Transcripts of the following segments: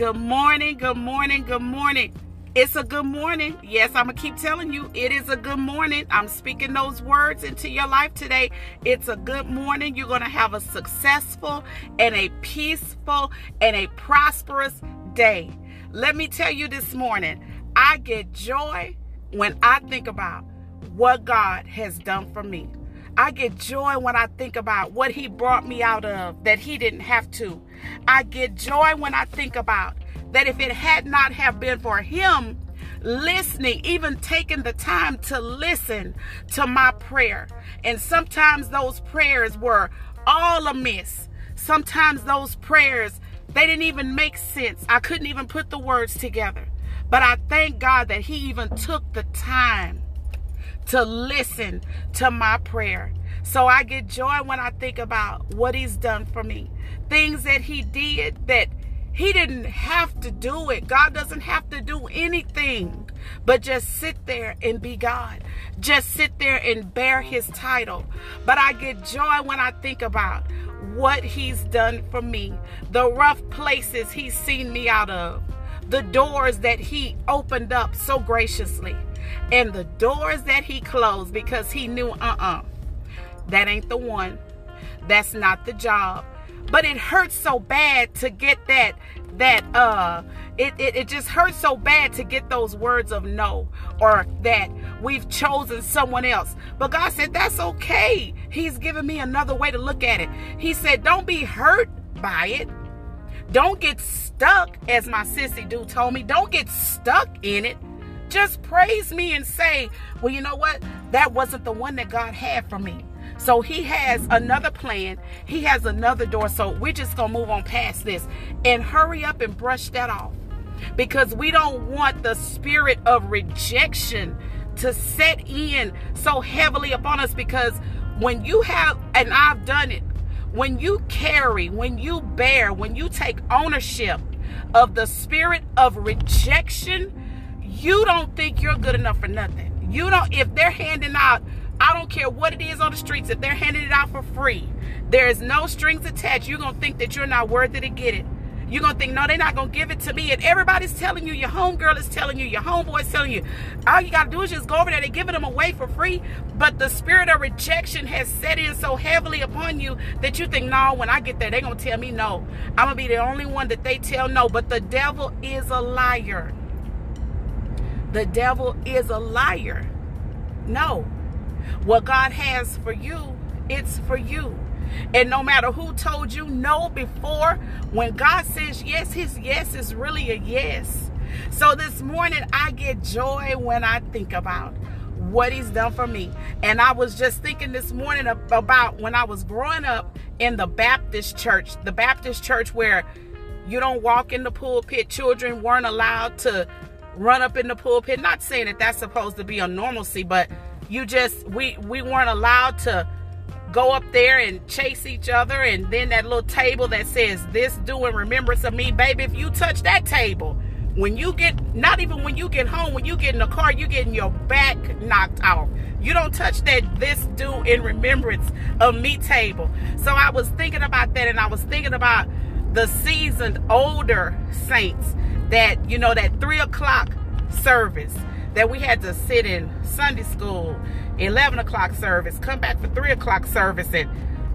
Good morning, good morning, good morning. It's a good morning. Yes, I'm going to keep telling you, it is a good morning. I'm speaking those words into your life today. It's a good morning. You're going to have a successful and a peaceful and a prosperous day. Let me tell you this morning, I get joy when I think about what God has done for me. I get joy when I think about what he brought me out of that he didn't have to. I get joy when I think about that if it had not have been for him listening, even taking the time to listen to my prayer. And sometimes those prayers were all amiss. Sometimes those prayers, they didn't even make sense. I couldn't even put the words together. But I thank God that he even took the time to listen to my prayer. So I get joy when I think about what he's done for me. Things that he did that he didn't have to do it. God doesn't have to do anything but just sit there and be God. Just sit there and bear his title. But I get joy when I think about what he's done for me, the rough places he's seen me out of, the doors that he opened up so graciously and the doors that he closed because he knew uh-uh that ain't the one. That's not the job. But it hurts so bad to get that that uh it, it, it just hurts so bad to get those words of no or that we've chosen someone else. But god said that's okay. He's given me another way to look at it. He said don't be hurt by it. Don't get stuck as my sissy do told me. Don't get stuck in it just praise me and say, well, you know what? That wasn't the one that God had for me. So he has another plan. He has another door. So we're just going to move on past this and hurry up and brush that off. Because we don't want the spirit of rejection to set in so heavily upon us. Because when you have, and I've done it, when you carry, when you bear, when you take ownership of the spirit of rejection, you don't think you're good enough for nothing. You don't, if they're handing out, I don't care what it is on the streets, if they're handing it out for free, there is no strings attached. You're going to think that you're not worthy to get it. You're going to think, no, they're not going to give it to me. And everybody's telling you, your homegirl is telling you, your homeboy's telling you, all you got to do is just go over there. They're giving them away for free. But the spirit of rejection has set in so heavily upon you that you think, no, when I get there, they're going to tell me no. I'm going to be the only one that they tell no. But the devil is a liar. The devil is a liar. No. What God has for you, it's for you. And no matter who told you no before, when God says yes, his yes is really a yes. So this morning, I get joy when I think about what he's done for me. And I was just thinking this morning about when I was growing up in the Baptist church, the Baptist church where you don't walk in the pulpit, children weren't allowed to run up in the pulpit. Not saying that that's supposed to be a normalcy, but you just we we weren't allowed to go up there and chase each other. And then that little table that says this do in remembrance of me. Baby if you touch that table when you get not even when you get home when you get in the car you getting your back knocked off. You don't touch that this do in remembrance of me table. So i was thinking about that and i was thinking about the seasoned older saints that, you know, that three o'clock service that we had to sit in Sunday school, 11 o'clock service, come back for three o'clock service and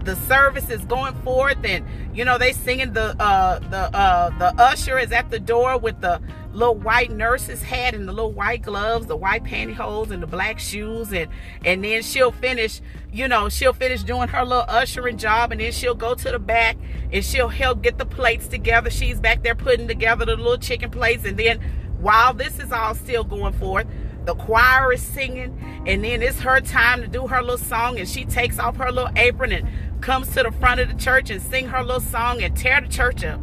the service is going forth and you know they singing the uh the uh the usher is at the door with the little white nurse's hat and the little white gloves the white pantyhose and the black shoes and and then she'll finish you know she'll finish doing her little ushering job and then she'll go to the back and she'll help get the plates together. She's back there putting together the little chicken plates and then while this is all still going forth the choir is singing and then it's her time to do her little song and she takes off her little apron and comes to the front of the church and sing her little song and tear the church up.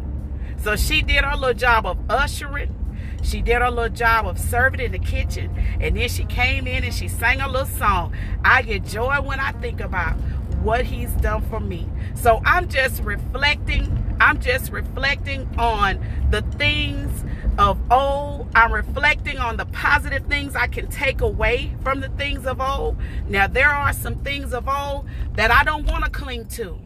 So she did her little job of ushering. She did her little job of serving in the kitchen. And then she came in and she sang a little song. I get joy when i think about what he's done for me so i'm just reflecting i'm just reflecting on the things of old. I'm reflecting on the positive things I can take away from the things of old. Now, there are some things of old that I don't want to cling to.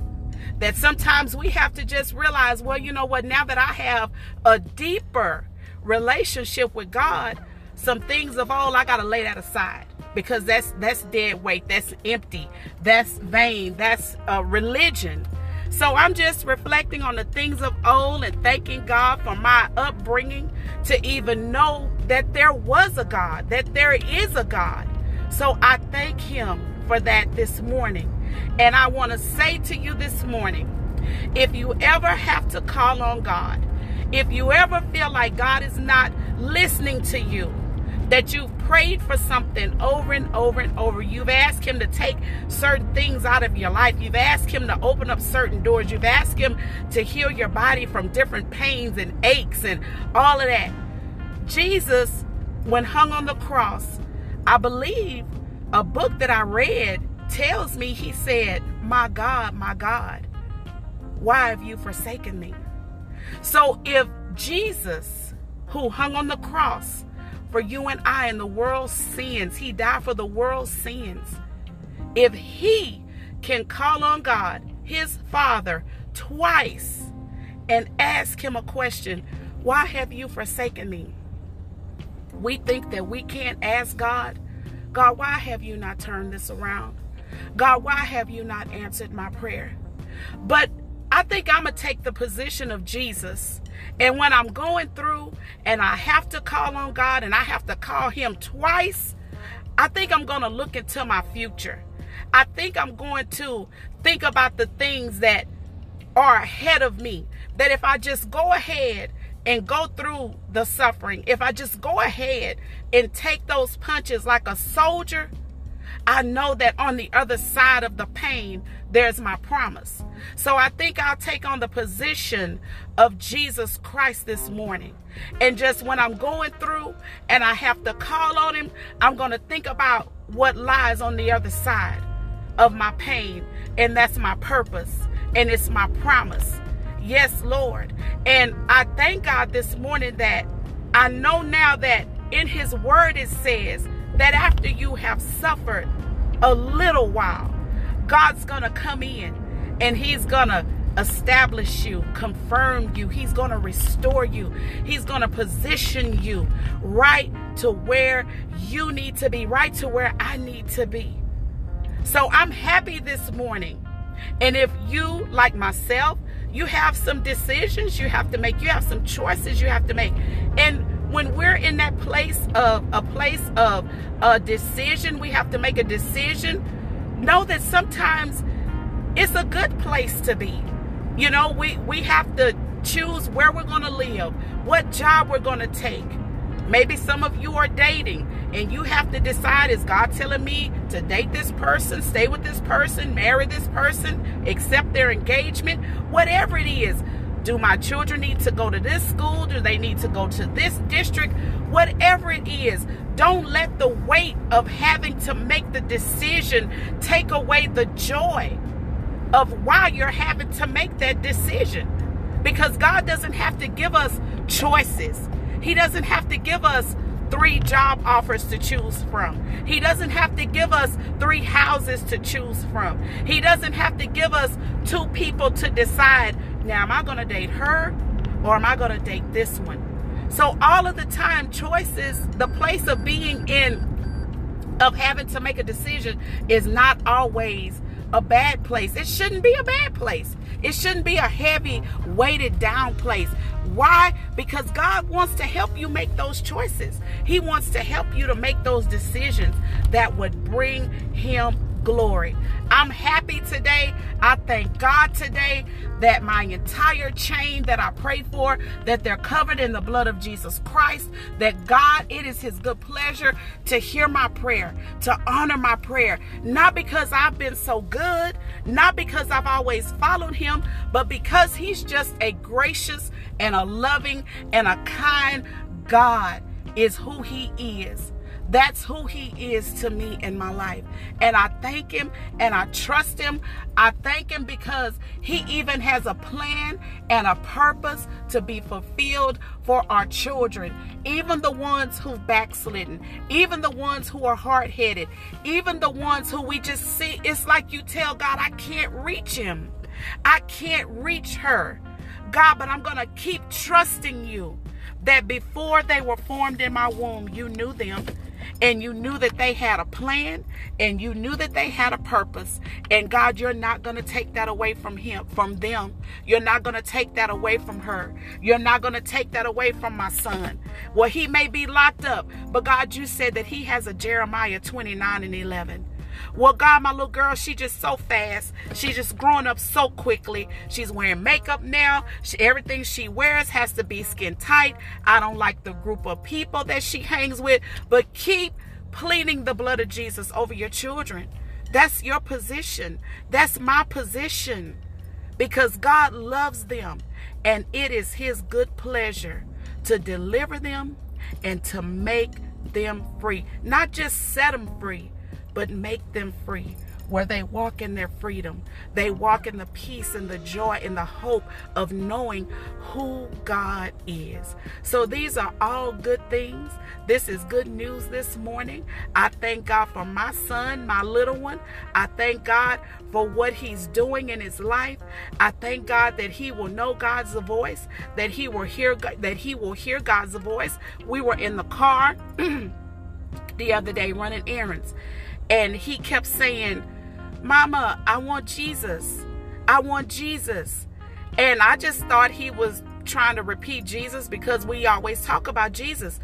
That sometimes we have to just realize, well, you know what, now that I have a deeper relationship with God, some things of old I gotta lay that aside because that's that's dead weight, that's empty, that's vain, that's uh, religion. So I'm just reflecting on the things of old and thanking God for my upbringing to even know that there was a God, that there is a God. So I thank Him for that this morning. And I want to say to you this morning if you ever have to call on God, if you ever feel like God is not listening to you, that you've prayed for something over and over and over. You've asked Him to take certain things out of your life. You've asked Him to open up certain doors. You've asked Him to heal your body from different pains and aches and all of that. Jesus, when hung on the cross, I believe a book that I read tells me He said, My God, my God, why have you forsaken me? So if Jesus, who hung on the cross, for you and I and the world's sins. He died for the world's sins. If he can call on God, his Father, twice and ask him a question, why have you forsaken me? We think that we can't ask God, God, why have you not turned this around? God, why have you not answered my prayer? But I think I'm going to take the position of Jesus and when I'm going through and I have to call on God and I have to call Him twice, I think I'm going to look into my future. I think I'm going to think about the things that are ahead of me. That if I just go ahead and go through the suffering, if I just go ahead and take those punches like a soldier, I know that on the other side of the pain, there's my promise. So I think I'll take on the position of Jesus Christ this morning. And just when I'm going through and I have to call on Him, I'm going to think about what lies on the other side of my pain. And that's my purpose. And it's my promise. Yes, Lord. And I thank God this morning that I know now that in His Word it says, that after you have suffered a little while, God's going to come in and He's going to establish you, confirm you. He's going to restore you. He's going to position you right to where you need to be, right to where I need to be. So I'm happy this morning. And if you, like myself, you have some decisions you have to make, you have some choices you have to make. And in that place of a place of a decision, we have to make a decision. Know that sometimes it's a good place to be. You know, we, we have to choose where we're going to live, what job we're going to take. Maybe some of you are dating and you have to decide is God telling me to date this person, stay with this person, marry this person, accept their engagement, whatever it is. Do my children need to go to this school? Do they need to go to this district? Whatever it is, don't let the weight of having to make the decision take away the joy of why you're having to make that decision. Because God doesn't have to give us choices, He doesn't have to give us three job offers to choose from. He doesn't have to give us three houses to choose from. He doesn't have to give us two people to decide now, am I going to date her or am I going to date this one? So all of the time, choices, the place of being in, of having to make a decision is not always a bad place. It shouldn't be a bad place. It shouldn't be a heavy, weighted down place. Why? Because God wants to help you make those choices. He wants to help you to make those decisions that would bring Him glory. I'm happy today. I thank God today that my entire chain that I pray for, that they're covered in the blood of Jesus Christ, that God, it is his good pleasure to hear my prayer, to honor my prayer, not because I've been so good, not because I've always followed him, but because he's just a gracious and a loving and a kind God is who he is. That's who he is to me in my life. And I thank him and I trust him. I thank him because he even has a plan and a purpose to be fulfilled for our children, even the ones who've backslidden, even the ones who are hard headed, even the ones who we just see. It's like you tell God, I can't reach him. I can't reach her. God, but I'm going to keep trusting you that before they were formed in my womb, you knew them and you knew that they had a plan and you knew that they had a purpose and god you're not going to take that away from him from them. You're not going to take that away from her. You're not going to take that away from my son. Well he may be locked up but god you said that he has a jeremiah 29 and 11 well, God, my little girl, she just so fast. She just growing up so quickly. She's wearing makeup now. She, everything she wears has to be skin tight. I don't like the group of people that she hangs with, but keep pleading the blood of Jesus over your children. That's your position. That's my position. Because God loves them and it is his good pleasure to deliver them and to make them free. Not just set them free, but make them free where they walk in their freedom. They walk in the peace and the joy and the hope of knowing who God is. So these are all good things. This is good news this morning. I thank God for my son, my little one. I thank God for what he's doing in his life. I thank God that he will know God's voice, that he will hear that he will hear God's voice. We were in the car the other day running errands and he kept saying Mama, I want Jesus. I want Jesus. And I just thought he was trying to repeat Jesus because we always talk about Jesus.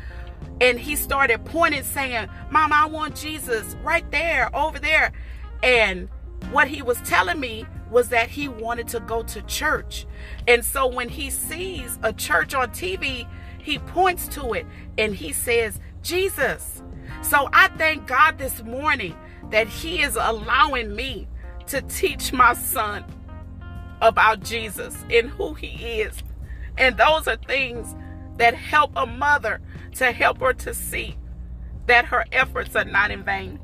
And he started pointing, saying, Mama, I want Jesus right there, over there. And what he was telling me was that he wanted to go to church. And so when he sees a church on TV, he points to it and he says, Jesus. So I thank God this morning that He is allowing me to teach my son about Jesus and who He is. And those are things that help a mother to help her to see that her efforts are not in vain.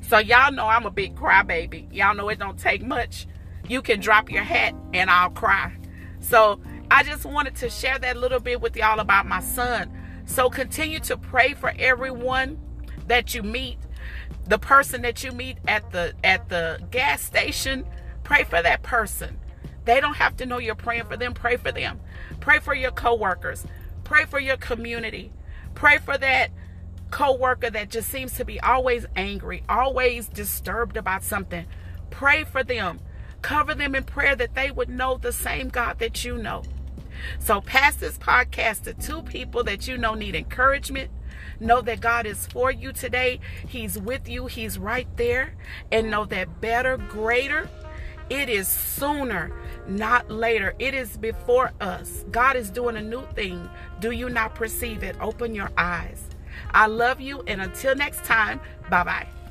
So y'all know I'm a big crybaby. Y'all know it don't take much. You can drop your hat and I'll cry. So I just wanted to share that little bit with y'all about my son. So continue to pray for everyone that you meet the person that you meet at the at the gas station pray for that person. They don't have to know you're praying for them. Pray for them. Pray for your coworkers. Pray for your community. Pray for that coworker that just seems to be always angry always disturbed about something. Pray for them. Cover them in prayer that they would know the same God that you know. So pass this podcast to two people that you know need encouragement Know that God is for you today. He's with you. He's right there. And know that better, greater, it is sooner, not later. It is before us. God is doing a new thing. Do you not perceive it? Open your eyes. I love you. And until next time, bye bye.